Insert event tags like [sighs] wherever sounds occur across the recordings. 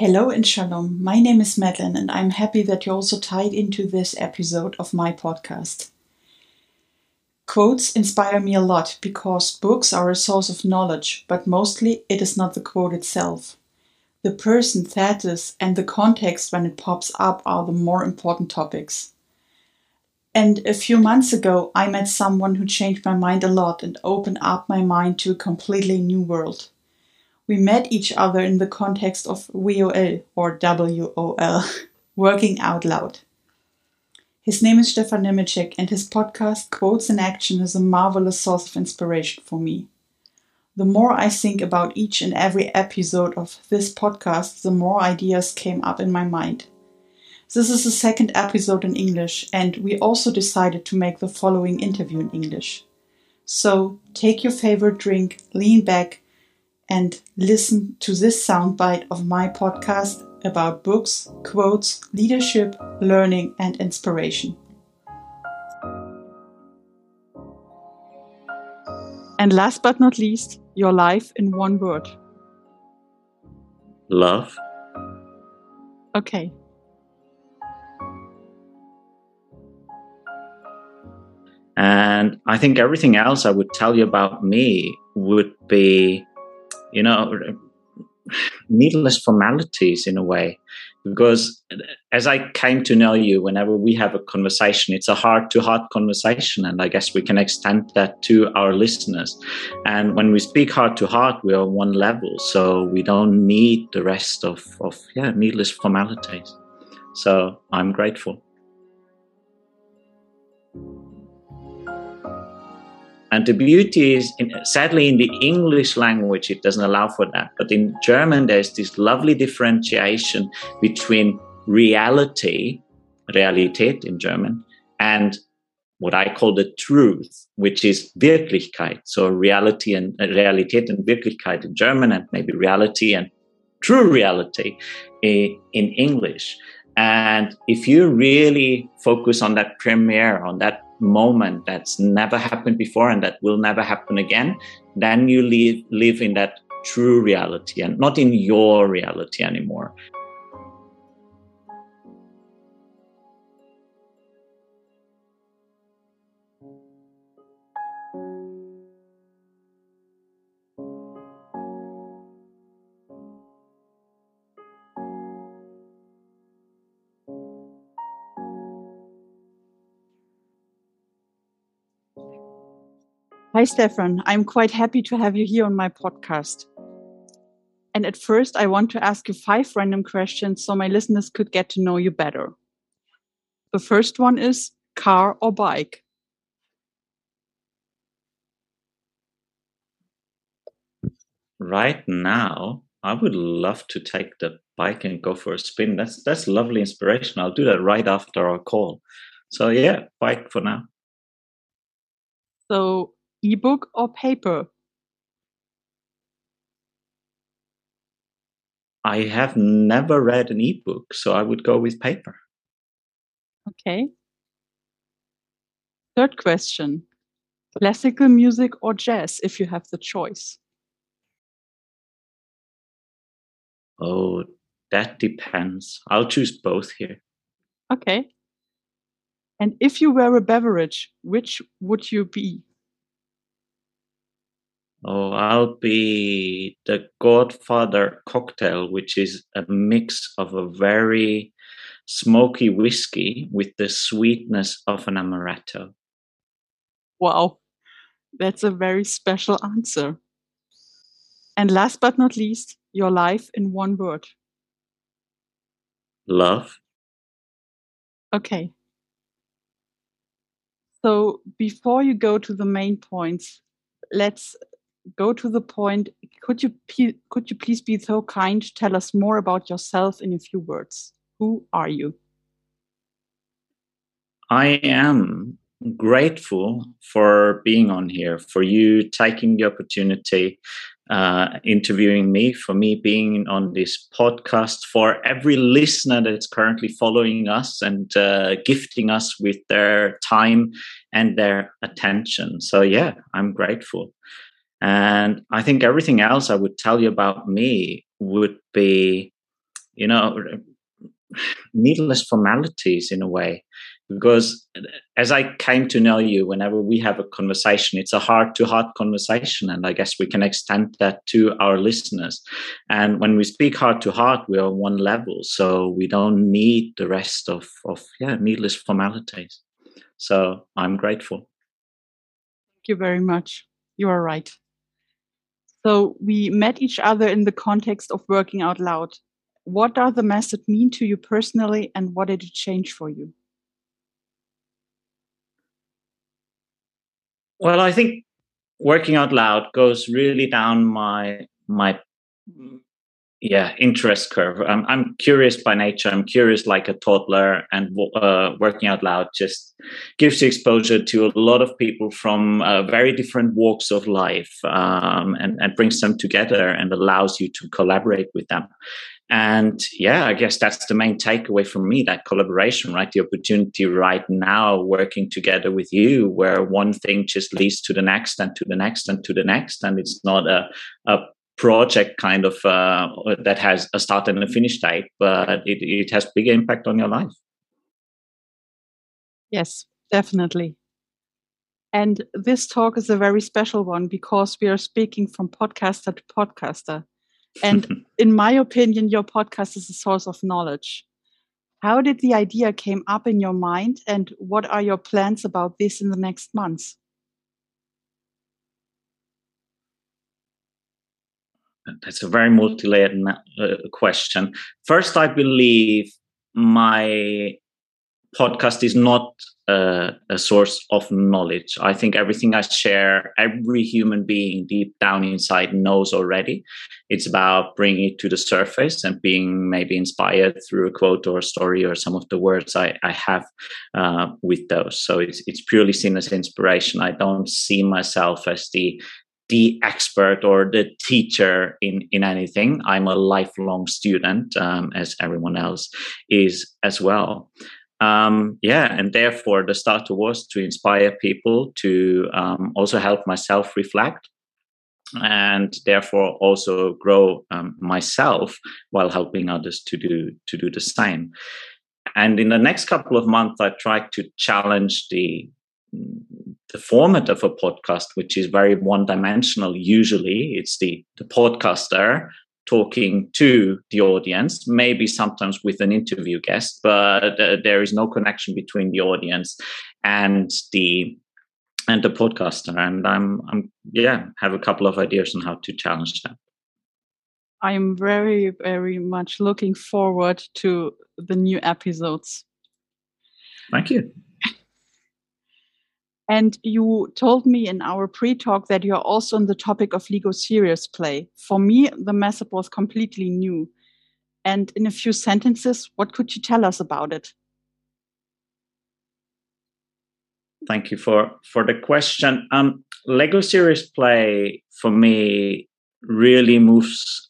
Hello and shalom. My name is Madlen, and I'm happy that you're also tied into this episode of my podcast. Quotes inspire me a lot because books are a source of knowledge, but mostly it is not the quote itself. The person this and the context when it pops up are the more important topics. And a few months ago, I met someone who changed my mind a lot and opened up my mind to a completely new world. We met each other in the context of WOL or WOL, [laughs] Working Out Loud. His name is Stefan Nemecek, and his podcast Quotes in Action is a marvelous source of inspiration for me. The more I think about each and every episode of this podcast, the more ideas came up in my mind. This is the second episode in English, and we also decided to make the following interview in English. So take your favorite drink, lean back, and listen to this soundbite of my podcast about books, quotes, leadership, learning, and inspiration. And last but not least, your life in one word. Love. Okay. And I think everything else I would tell you about me would be, you know, needless formalities in a way. Because as I came to know you, whenever we have a conversation, it's a heart to heart conversation. And I guess we can extend that to our listeners. And when we speak heart to heart, we are on one level. So we don't need the rest of, of yeah, needless formalities. So I'm grateful. And the beauty is, in, sadly, in the English language, it doesn't allow for that. But in German, there's this lovely differentiation between reality, Realität in German, and what I call the truth, which is Wirklichkeit. So reality and uh, Realität and Wirklichkeit in German, and maybe reality and true reality in, in English. And if you really focus on that premiere, on that moment that's never happened before and that will never happen again, then you live, live in that true reality and not in your reality anymore. Hi, Stefan. I'm quite happy to have you here on my podcast. And at first, I want to ask you five random questions so my listeners could get to know you better. The first one is car or bike? Right now, I would love to take the bike and go for a spin. That's that's lovely inspiration. I'll do that right after our call. So yeah, bike for now. So ebook or paper? I have never read an ebook, so I would go with paper. Okay. Third question classical music or jazz if you have the choice? Oh, that depends. I'll choose both here. Okay. And if you were a beverage, which would you be? Oh, I'll be the Godfather cocktail, which is a mix of a very smoky whiskey with the sweetness of an amaretto. Wow, that's a very special answer. And last but not least, your life in one word. Love. Okay. So before you go to the main points, let's go to the point. Could you could you please be so kind to tell us more about yourself in a few words? Who are you? I am grateful for being on here, for you taking the opportunity, uh, interviewing me, for me being on this podcast, for every listener that's currently following us and uh, gifting us with their time and their attention. So, yeah, I'm grateful. And I think everything else I would tell you about me would be, you know, [sighs] needless formalities in a way. Because as i came to know you whenever we have a conversation it's a heart to heart conversation and i guess we can extend that to our listeners. And when we speak heart to heart we are on one level so we don't need the rest of of yeah needless formalities. So i'm grateful. Thank you very much. You are right so we met each other in the context of working out loud. What does the method mean to you personally and what did it change for you? Well, I think working out loud goes really down my my yeah interest curve. I'm I'm curious by nature. I'm curious like a toddler, and uh, working out loud just gives you exposure to a lot of people from uh, very different walks of life, um, and and brings them together and allows you to collaborate with them. And yeah, I guess that's the main takeaway from me that collaboration, right? The opportunity right now working together with you, where one thing just leads to the next and to the next and to the next. And it's not a, a project kind of uh, that has a start and a finish date, but it, it has big impact on your life. Yes, definitely. And this talk is a very special one because we are speaking from podcaster to podcaster. And [laughs] in my opinion, your podcast is a source of knowledge. How did the idea came up in your mind and what are your plans about this in the next months? That's a very multi-layered uh, question. First, I believe my podcast is not a, a, source of knowledge. I think everything I share, every human being deep down inside knows already. It's about bringing it to the surface and being maybe inspired through a quote or a story or some of the words I, I have uh, with those. So it's, it's purely seen as inspiration. I don't see myself as the the expert or the teacher in in anything. I'm a lifelong student, um, as everyone else is as well um, yeah, and therefore the starter was to inspire people to um, also help myself reflect and therefore also grow um, myself while helping others to do to do the same. And in the next couple of months, I tried to challenge the the format of a podcast, which is very one dimensional. Usually, it's the the podcaster talking to the audience, maybe sometimes with an interview guest, but uh, there is no connection between the audience and the and the podcaster. And I'm I'm yeah have a couple of ideas on how to challenge that. I am very very much looking forward to the new episodes. Thank you. And you told me in our pre talk that you're also on the topic of Lego serious play. For me, the method was completely new. And in a few sentences, what could you tell us about it? Thank you for, for the question. Um, Lego serious play for me really moves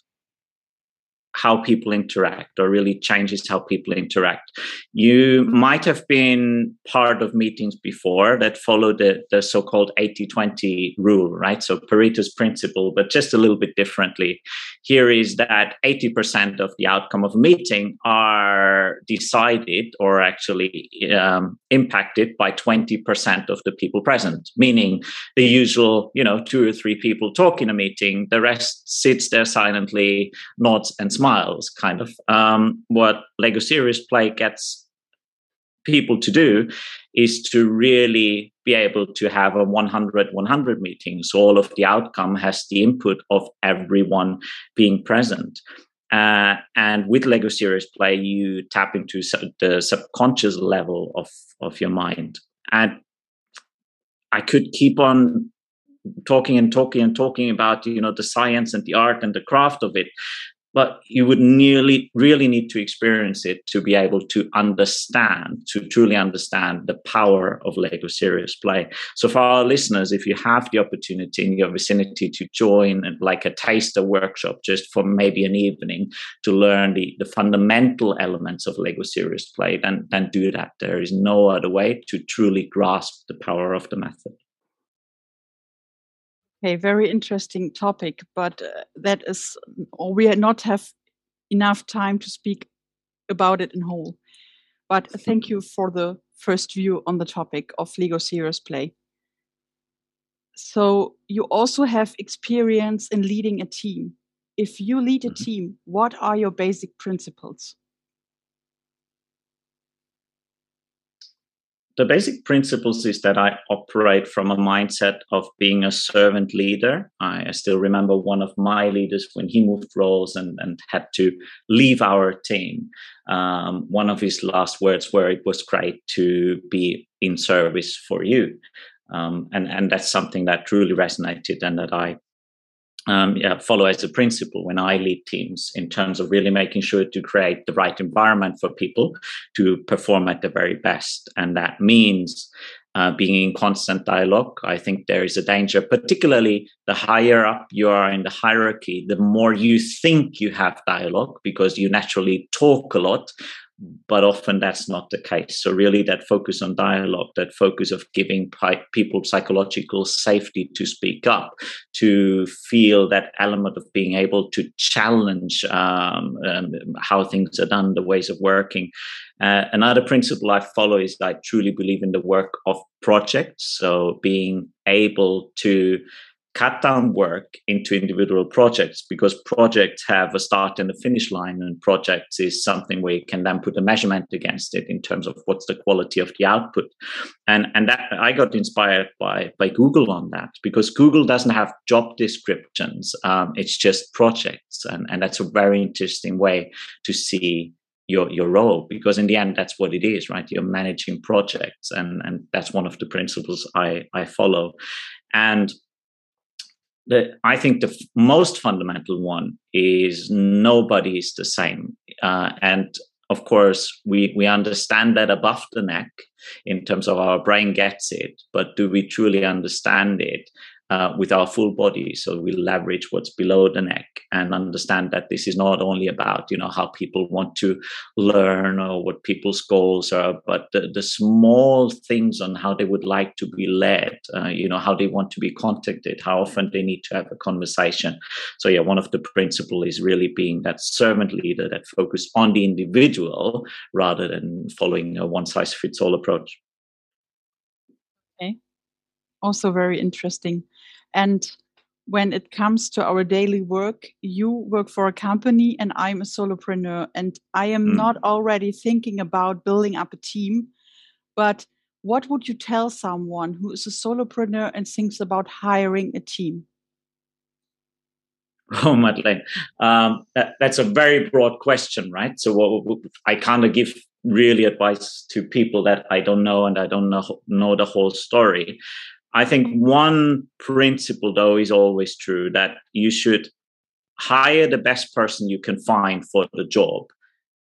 how people interact or really changes how people interact. You might have been part of meetings before that follow the, the so called 80 20 rule, right? So Pareto's principle, but just a little bit differently. Here is that 80% of the outcome of a meeting are decided or actually um, impacted by 20% of the people present, meaning the usual, you know, two or three people talk in a meeting, the rest sits there silently, nods and smiles kind of. Um, what Lego Serious Play gets people to do is to really be able to have a 100 100 meeting. So all of the outcome has the input of everyone being present. Uh, and with Lego Serious Play, you tap into the subconscious level of, of your mind. And I could keep on talking and talking and talking about you know the science and the art and the craft of it but you would nearly really need to experience it to be able to understand to truly understand the power of lego serious play. So for our listeners if you have the opportunity in your vicinity to join like a taster workshop just for maybe an evening to learn the, the fundamental elements of lego serious play then then do that. There is no other way to truly grasp the power of the method Okay, very interesting topic, but uh, that is, or we not have enough time to speak about it in whole. But thank you for the first view on the topic of Lego Serious Play. So you also have experience in leading a team. If you lead a mm-hmm. team, what are your basic principles? The basic principles is that I operate from a mindset of being a servant leader. I, I, still remember one of my leaders when he moved roles and, and had to leave our team. Um, one of his last words were, "It was great to be in service for you," um, and and that's something that truly resonated and that I um, yeah, follow as a principle when I lead teams in terms of really making sure to create the right environment for people to perform at the very best. And that means uh, being in constant dialogue. I think there is a danger, particularly the higher up you are in the hierarchy, the more you think you have dialogue because you naturally talk a lot but often that's not the case. So, really, that focus on dialogue, that focus of giving people psychological safety to speak up, to feel that element of being able to challenge um, um, how things are done, the ways of working. Uh, another principle I follow is I truly believe in the work of projects. So, being able to cut down work into individual projects because projects have a start and a finish line and projects is something where you can then put a measurement against it in terms of what's the quality of the output. And and that i got inspired by by google on that because google doesn't have job descriptions. Um, it's just projects. And and that's a very interesting way to see your your role because in the end that's what it is right? You're managing projects and and that's one of the principles i i follow. And the, I think the f- most fundamental one is nobody is the same. Uh, and of course, we, we understand that above the neck in terms of our brain gets it, but do we truly understand it? Uh, with our full body. So we leverage what's below the neck and understand that this is not only about you know how people want to learn or what people's goals are, but the, the small things on how they would like to be led. Uh, you know how they want to be contacted, how often they need to have a conversation. So yeah, one of the principle is really being that servant leader that focus on the individual rather than following a one size fits all approach. Okay also very interesting. And when it comes to our daily work, you work for a company and I'm a solopreneur, and I am mm. not already thinking about building up a team. But what would you tell someone who is a solopreneur and thinks about hiring a team? [laughs] Oh, Madlen, um, that, that's a very broad question, right? So what, I kind of give really advice to people that I don't know and I don't know know the whole story. I think one principle, though, is always true that you should hire the best person you can find for the job,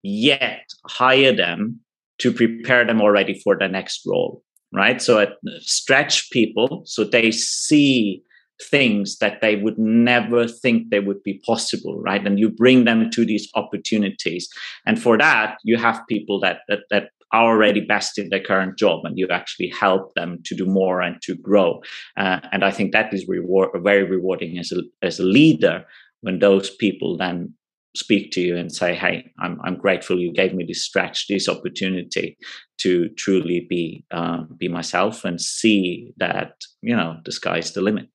yet hire them to prepare them already for the next role, right? So it, stretch people so they see things that they would never think they would be possible right and you bring them to these opportunities and for that you have people that that, that are already best in their current job and you actually help them to do more and to grow. Uh, and i think that is reward, very rewarding as a, as a leader when those people then speak to you and say hey i'm, I'm grateful you gave me this stretch this opportunity to truly be uh, be myself and see that you know the sky's the limit.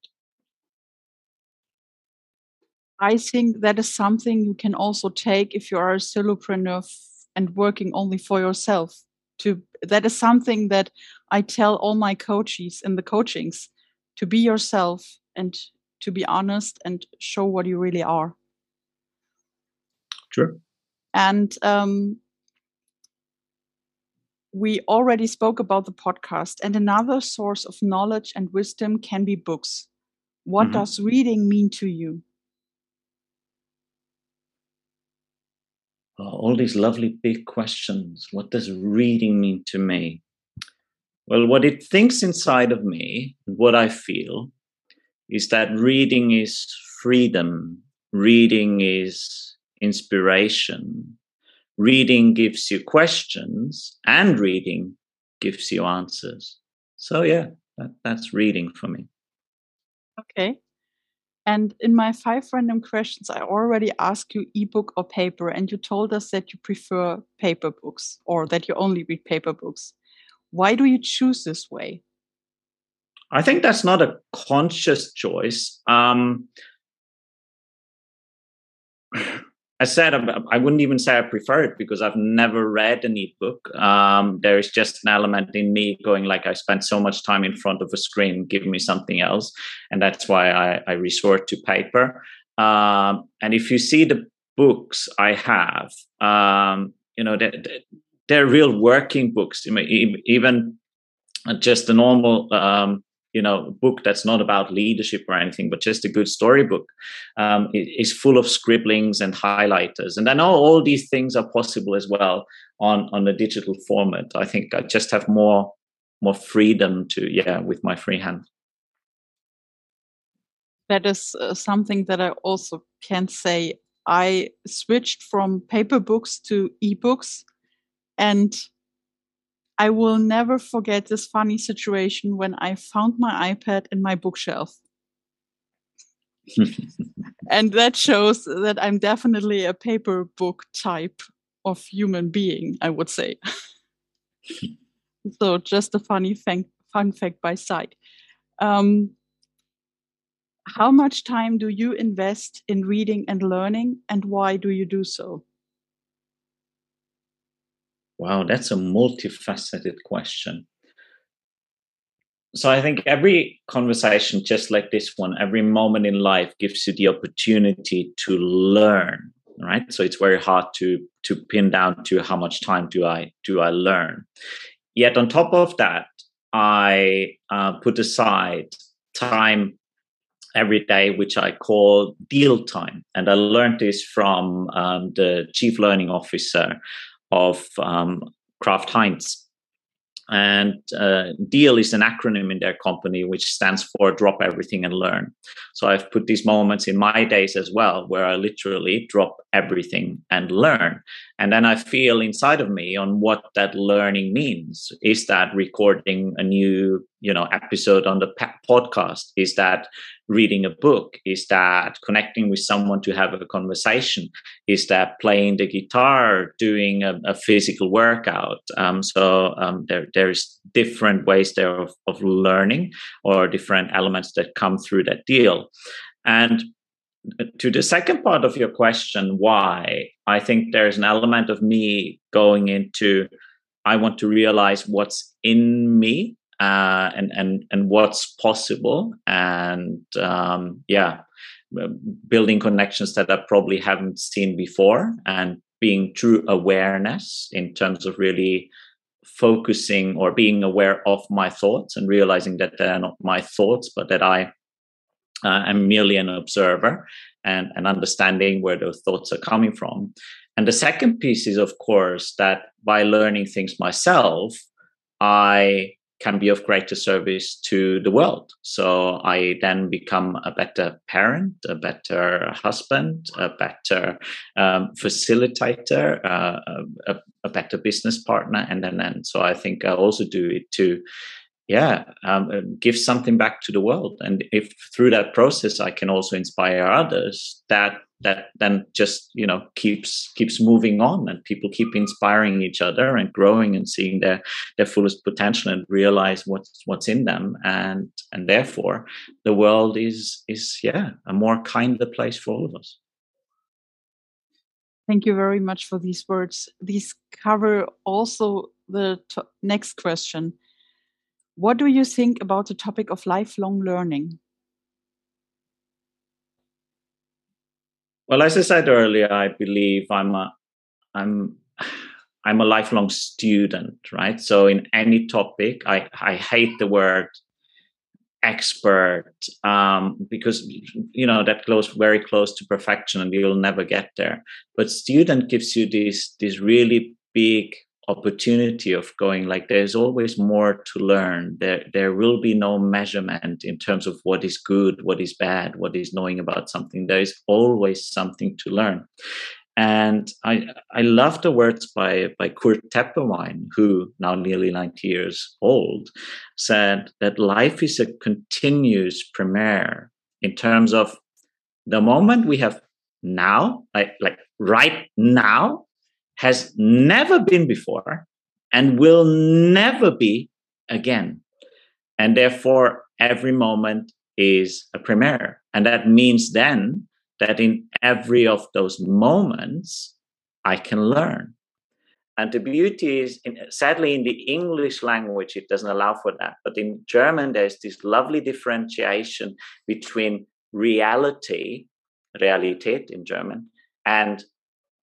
I think that is something you can also take if you are a solopreneur and working only for yourself to that is something that i tell all my coaches in the coachings to be yourself and to be honest and show what you really are. Sure. And um, we already spoke about the podcast and another source of knowledge and wisdom can be books. What mm-hmm. does reading mean to you Uh, all these lovely big questions. What does reading mean to me? Well, what it thinks inside of me, what I feel, is that reading is freedom, reading is inspiration, reading gives you questions, and reading gives you answers. So, yeah, that, that's reading for me. Okay. And in my five random questions, I already asked you ebook or paper, and you told us that you prefer paper books or that you only read paper books. Why do you choose this way? I think that's not a conscious choice. Um, I said I wouldn't even say I prefer it because I've never read an ebook. Um, there is just an element in me going like I spent so much time in front of a screen, give me something else, and that's why I, I resort to paper. Um, and if you see the books I have, um, you know they're, they're real working books. Even just the normal um, you know book that's not about leadership or anything but just a good storybook um, is full of scribblings and highlighters. And i know all these things are possible as well on on a digital format. I think i just have more more freedom to yeah with my free hand. That is uh, something that i also can say. I switched from paper books to ebooks and I will never forget this funny situation when I found my iPad in my bookshelf. [laughs] and that shows that I'm definitely a paper book type of human being, I would say. [laughs] so, just a funny fun, fun fact by side. Um, how much time do you invest in reading and learning, and why do you do so? Wow, that's a multifaceted question. So I think every conversation, just like this one, every moment in life gives you the opportunity to learn, right? So it's very hard to to pin down to how much time do I do I learn. Yet on top of that, I uh, put aside time every day, which I call deal time. And I learned this from um, the chief learning officer of um, Kraft Heinz. And uh, DEAL is an acronym in their company, which stands for Drop Everything and Learn. So I've put these moments in my days as well, where I literally drop everything and learn. And then I feel inside of me on what that learning means. Is that recording a new, you know, episode on the podcast? Is that reading a book? Is that connecting with someone to have a conversation? Is that playing the guitar, doing a, a physical workout? Um, so um, there, there's different ways there of, of learning or different elements that come through that deal. And to the second part of your question, why, I think there's an element of me going into, I want to realize what's in me uh, and and and what's possible, and um, yeah, building connections that I probably haven't seen before, and being true awareness in terms of really focusing or being aware of my thoughts and realizing that they're not my thoughts, but that I uh, am merely an observer and, and understanding where those thoughts are coming from. And the second piece is, of course, that by learning things myself, I can be of greater service to the world. So I then become a better parent, a better husband, a better um, facilitator, uh, a, a, better business partner, and then and so I think I also do it to yeah um, uh, give something back to the world. And if through that process i can also inspire others that that then just you know keeps keeps moving on and people keep inspiring each other and growing and seeing their their fullest potential and realize what's what's in them. And and therefore the world is is yeah a more kinder place for all of us. Thank you very much for these words. These cover also the next question what do you think about the topic of lifelong learning? Well, as I said earlier, I believe I'm a I'm I'm a lifelong student, right? So in any topic, I, I hate the word expert um, because you know that goes very close to perfection and you'll never get there. But student gives you this this really big opportunity of going like there's always more to learn. There there will be no measurement in terms of what is good what is bad what is knowing about something. There is always something to learn. And I I love the words by by Kurt Tepperwein, who now nearly 90 years old, said that life is a continuous premiere in terms of the moment we have now, like, like right now, has never been before and will never be again. And therefore, every moment is a premiere. And that means then that in every of those moments, I can learn. And the beauty is, in, sadly, in the English language, it doesn't allow for that. But in German, there's this lovely differentiation between reality, Realität in German, and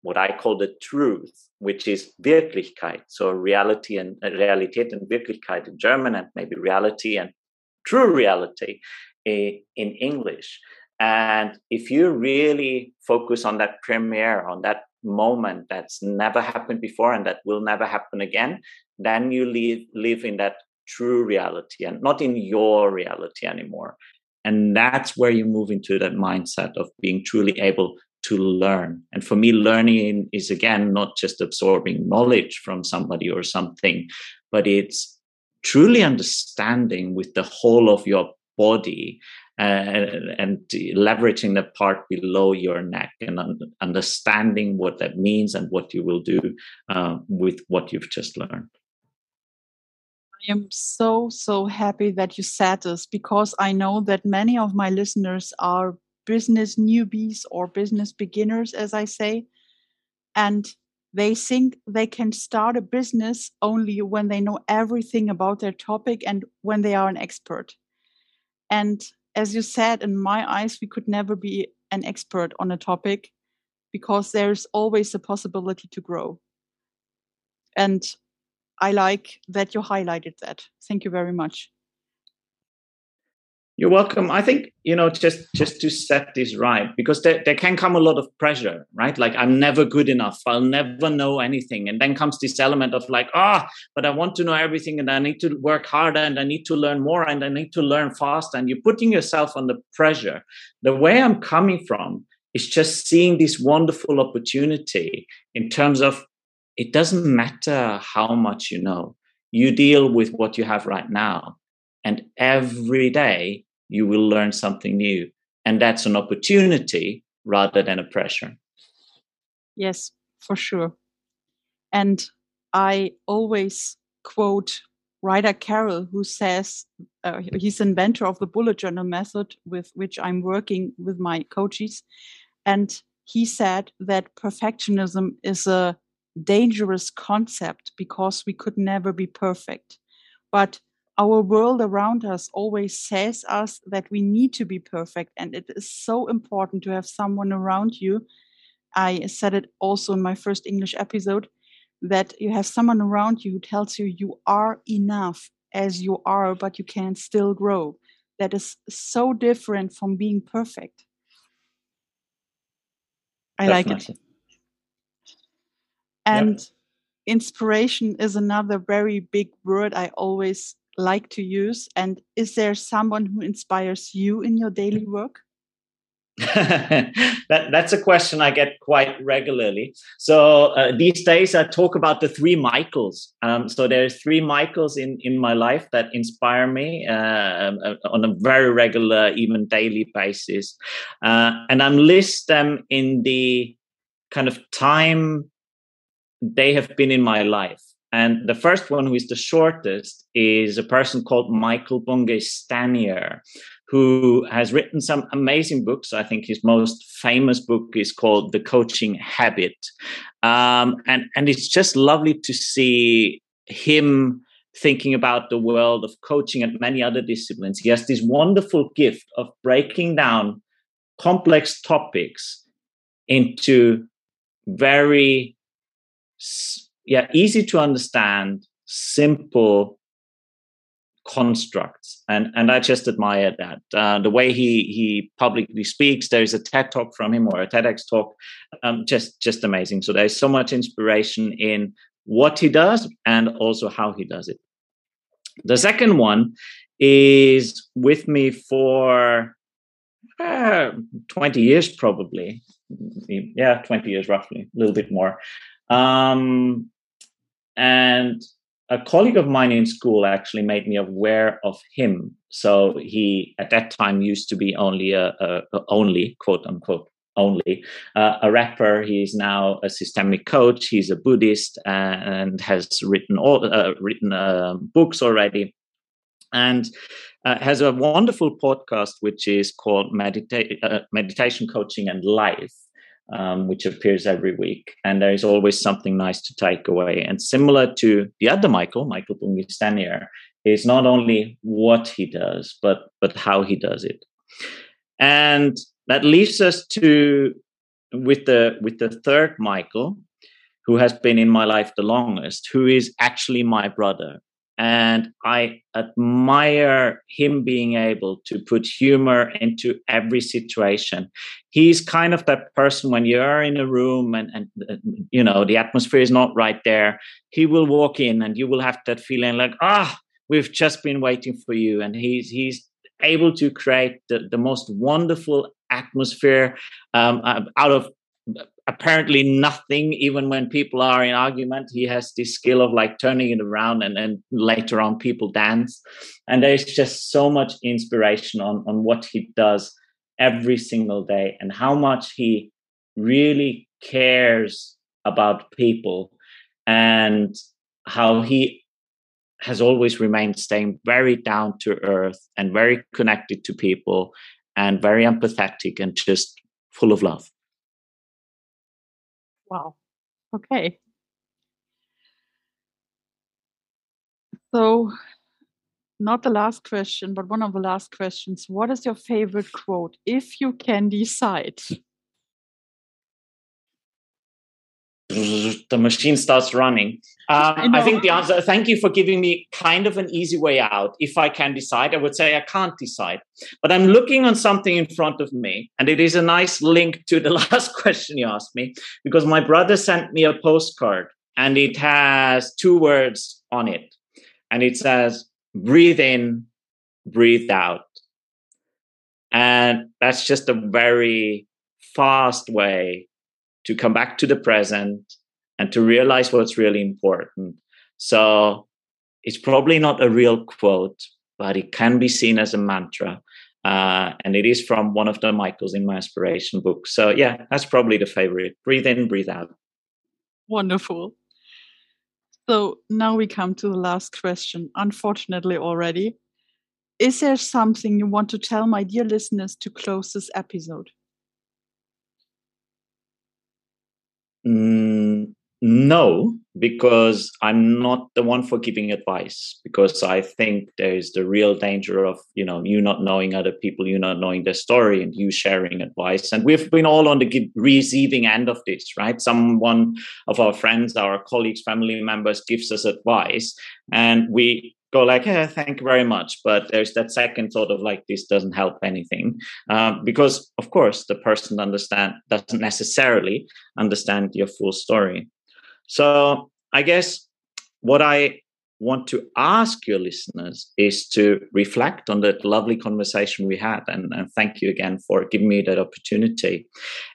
what I call the truth, which is Wirklichkeit. So reality and uh, Realität and Wirklichkeit in German, and maybe reality and true reality in English. And if you really focus on that premiere, on that moment that's never happened before and that will never happen again, then you live, live in that true reality and not in your reality anymore. And that's where you move into that mindset of being truly able to learn. And for me, learning is again not just absorbing knowledge from somebody or something, but it's truly understanding with the whole of your body uh, and leveraging the part below your neck and un- understanding what that means and what you will do uh, with what you've just learned. I am so, so happy that you said this because I know that many of my listeners are business newbies or business beginners, as I say. And they think they can start a business only when they know everything about their topic and when they are an expert. And as you said, in my eyes, we could never be an expert on a topic because there's always a possibility to grow. And I like that you highlighted that. Thank you very much. You're welcome. I think you know just just to set this right because there, there can come a lot of pressure, right? Like I'm never good enough. I'll never know anything, and then comes this element of like, ah, oh, but I want to know everything, and I need to work harder, and I need to learn more, and I need to learn fast, and you're putting yourself under pressure. The way I'm coming from is just seeing this wonderful opportunity in terms of it doesn't matter how much you know. You deal with what you have right now and every day you will learn something new. And that's an opportunity rather than a pressure. Yes, for sure. And I always quote Ryder Carroll, who says uh, he's inventor of the bullet journal method with which I'm working with my coaches. And he said that perfectionism is a dangerous concept because we could never be perfect. But our world around us always says us that we need to be perfect and it is so important to have someone around you i said it also in my first english episode that you have someone around you who tells you you are enough as you are but you can still grow that is so different from being perfect i Definitely. like it and yep. inspiration is another very big word i always like to use? And is there someone who inspires you in your daily [laughs] work? that, that's a question I get quite regularly. So uh, these days I talk about the three Michaels. Um, so there's three Michaels in, in my life that inspire me uh, um, uh, on a very regular, even daily basis. Uh, and I'm list them in the kind of time they have been in my life. And the first one, who is the shortest, is a person called Michael Bungay Stanier, who has written some amazing books. I think his most famous book is called The Coaching Habit. Um, and, and it's just lovely to see him thinking about the world of coaching and many other disciplines. He has this wonderful gift of breaking down complex topics into very yeah easy to understand simple constructs. And and i just admire that. Uh, the way he he publicly speaks there's a ted talk from him or a tedx talk um, just just amazing. So there's so much inspiration in what he does and also how he does it. The second one is with me for uh, 20 years probably. Yeah 20 years roughly a little bit more. Um, and a colleague of mine in school actually made me aware of him. So he, at that time, used to be only a, a, a only quote unquote only uh, a rapper. He's now a systemic coach. He's a Buddhist and has written all uh, written uh, books already, and uh, has a wonderful podcast which is called Medita- uh, Meditation Coaching and Life um, which appears every week. And there is always something nice to take away. And similar to the other Michael, Michael Bungay Stanier, is not only what he does, but but how he does it. And that leaves us to with the with the third Michael, who has been in my life the longest, who is actually my brother and I admire him being able to put humor into every situation. He's kind of that person when you're in a room and, and uh, you know the atmosphere is not right there. He will walk in and you will have that feeling like ah, we've just been waiting for you, and he's he's able to create the, the most wonderful atmosphere um, uh, out of apparently nothing even when people are in argument he has this skill of like turning it around and then later on people dance. And there's just so much inspiration on on what he does every single day and how much he really cares about people and how he has always remained staying very down to earth and very connected to people and very empathetic and just full of love Wow. Okay. So, not the last question, but one of the last questions. What is your favorite quote, if you can decide? The machine starts running. Um, I, I, think the answer, thank you for giving me kind of an easy way out. If I can decide, I would say I can't decide. But I'm looking on something in front of me, and it is a nice link to the [laughs] last question you asked me, because my brother sent me a postcard, and it has two words on it. And it says, breathe in, breathe out. And that's just a very fast way to come back to the present and to realize what's really important. So it's probably not a real quote, but it can be seen as a mantra. Uh, and it is from one of the Michaels in my inspiration book. So yeah, that's probably the favorite. Breathe in, breathe out. Wonderful. So now we come to the last question, unfortunately already. Is there something you want to tell my dear listeners to close this episode? Mm, no, because I'm not the one for giving advice. Because I think there's the real danger of you know you not knowing other people, you not knowing their story, and you sharing advice. And we've been all on the receiving end of this, right? Someone of our friends, our colleagues, family members gives us advice, and we go like, yeah, thank you very much. But there's that second thought of like, this doesn't help anything. Uh, because of course the person understand doesn't necessarily understand your full story. So I guess what I want to ask your listeners is to reflect on that lovely conversation we had. And, and thank you again for giving me that opportunity.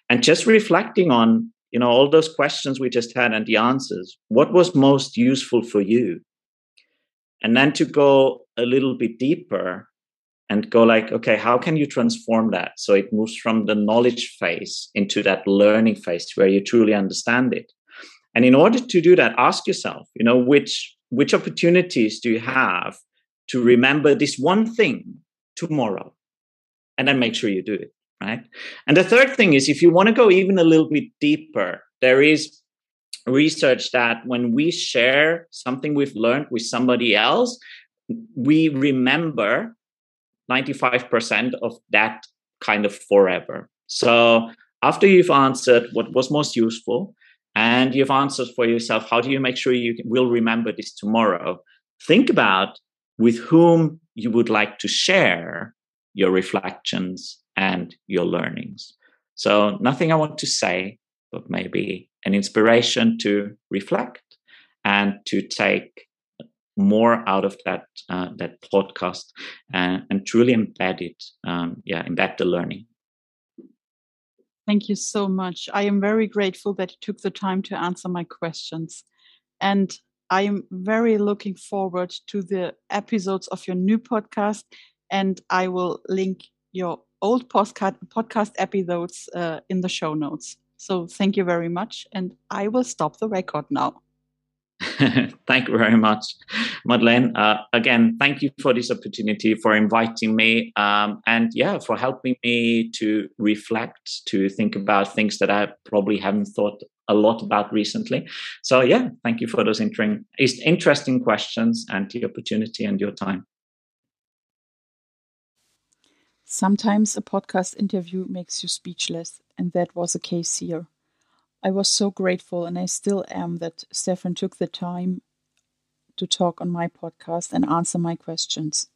And just reflecting on, you know, all those questions we just had and the answers. What was most useful for you? And then to go a little bit deeper and go like okay how can you transform that? So it moves from the knowledge phase into that learning phase where you truly understand it. And in order to do that ask yourself you know which which opportunities do you have to remember this one thing tomorrow? And then make sure you do it right? And the third thing is if you want to go even a little bit deeper there is research that when we share something we've learned with somebody else, we remember 95% of that kind of forever. So after you've answered what was most useful and you've answered for yourself, how do you make sure you will remember this tomorrow? Think about with whom you would like to share your reflections and your learnings. So, nothing I want to say, but maybe an inspiration to reflect and to take more out of that uh, that podcast and, and, truly embed it um, yeah embed the learning. Thank you so much. I am very grateful that you took the time to answer my questions. And I am very looking forward to the episodes of your new podcast, and I will link your old podcast podcast episodes uh, in the show notes. So thank you very much, and I will stop the record now. [laughs] thank you very much, Madlen. Uh, again, thank you for this opportunity, for inviting me, um, and yeah, for helping me to reflect, to think about things that I probably haven't thought a lot about recently. So yeah, thank you for those interesting questions and the opportunity and your time. Sometimes a podcast interview makes you speechless, and that was the case here. I was so grateful, and I still am, that Stefan took the time to talk on my podcast and answer my questions.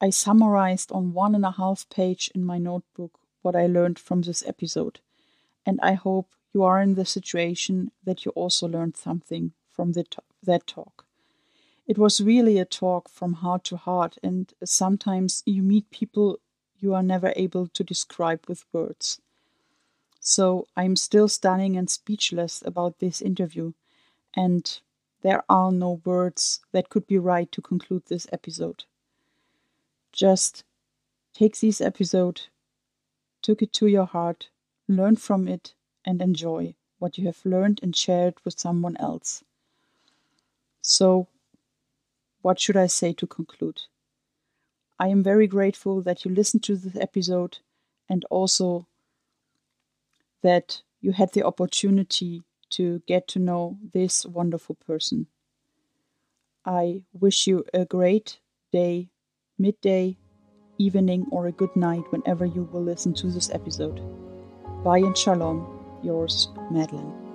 I summarized on one and a half page in my notebook what I learned from this episode, and I hope you are in the situation that you also learned something from the that talk. It was really a talk from heart to heart, and sometimes you meet people you are never able to describe with words. So I'm still stunning and speechless about this interview, and there are no words that could be right to conclude this episode. Just take this episode, took it to your heart, learn from it, and enjoy what you have learned and shared with someone else. So, what should I say to conclude? I am very grateful that you listened to this episode and also that you had the opportunity to get to know this wonderful person. I wish you a great day, midday, evening, or a good night whenever you will listen to this episode. Bye and shalom, yours, Madlen.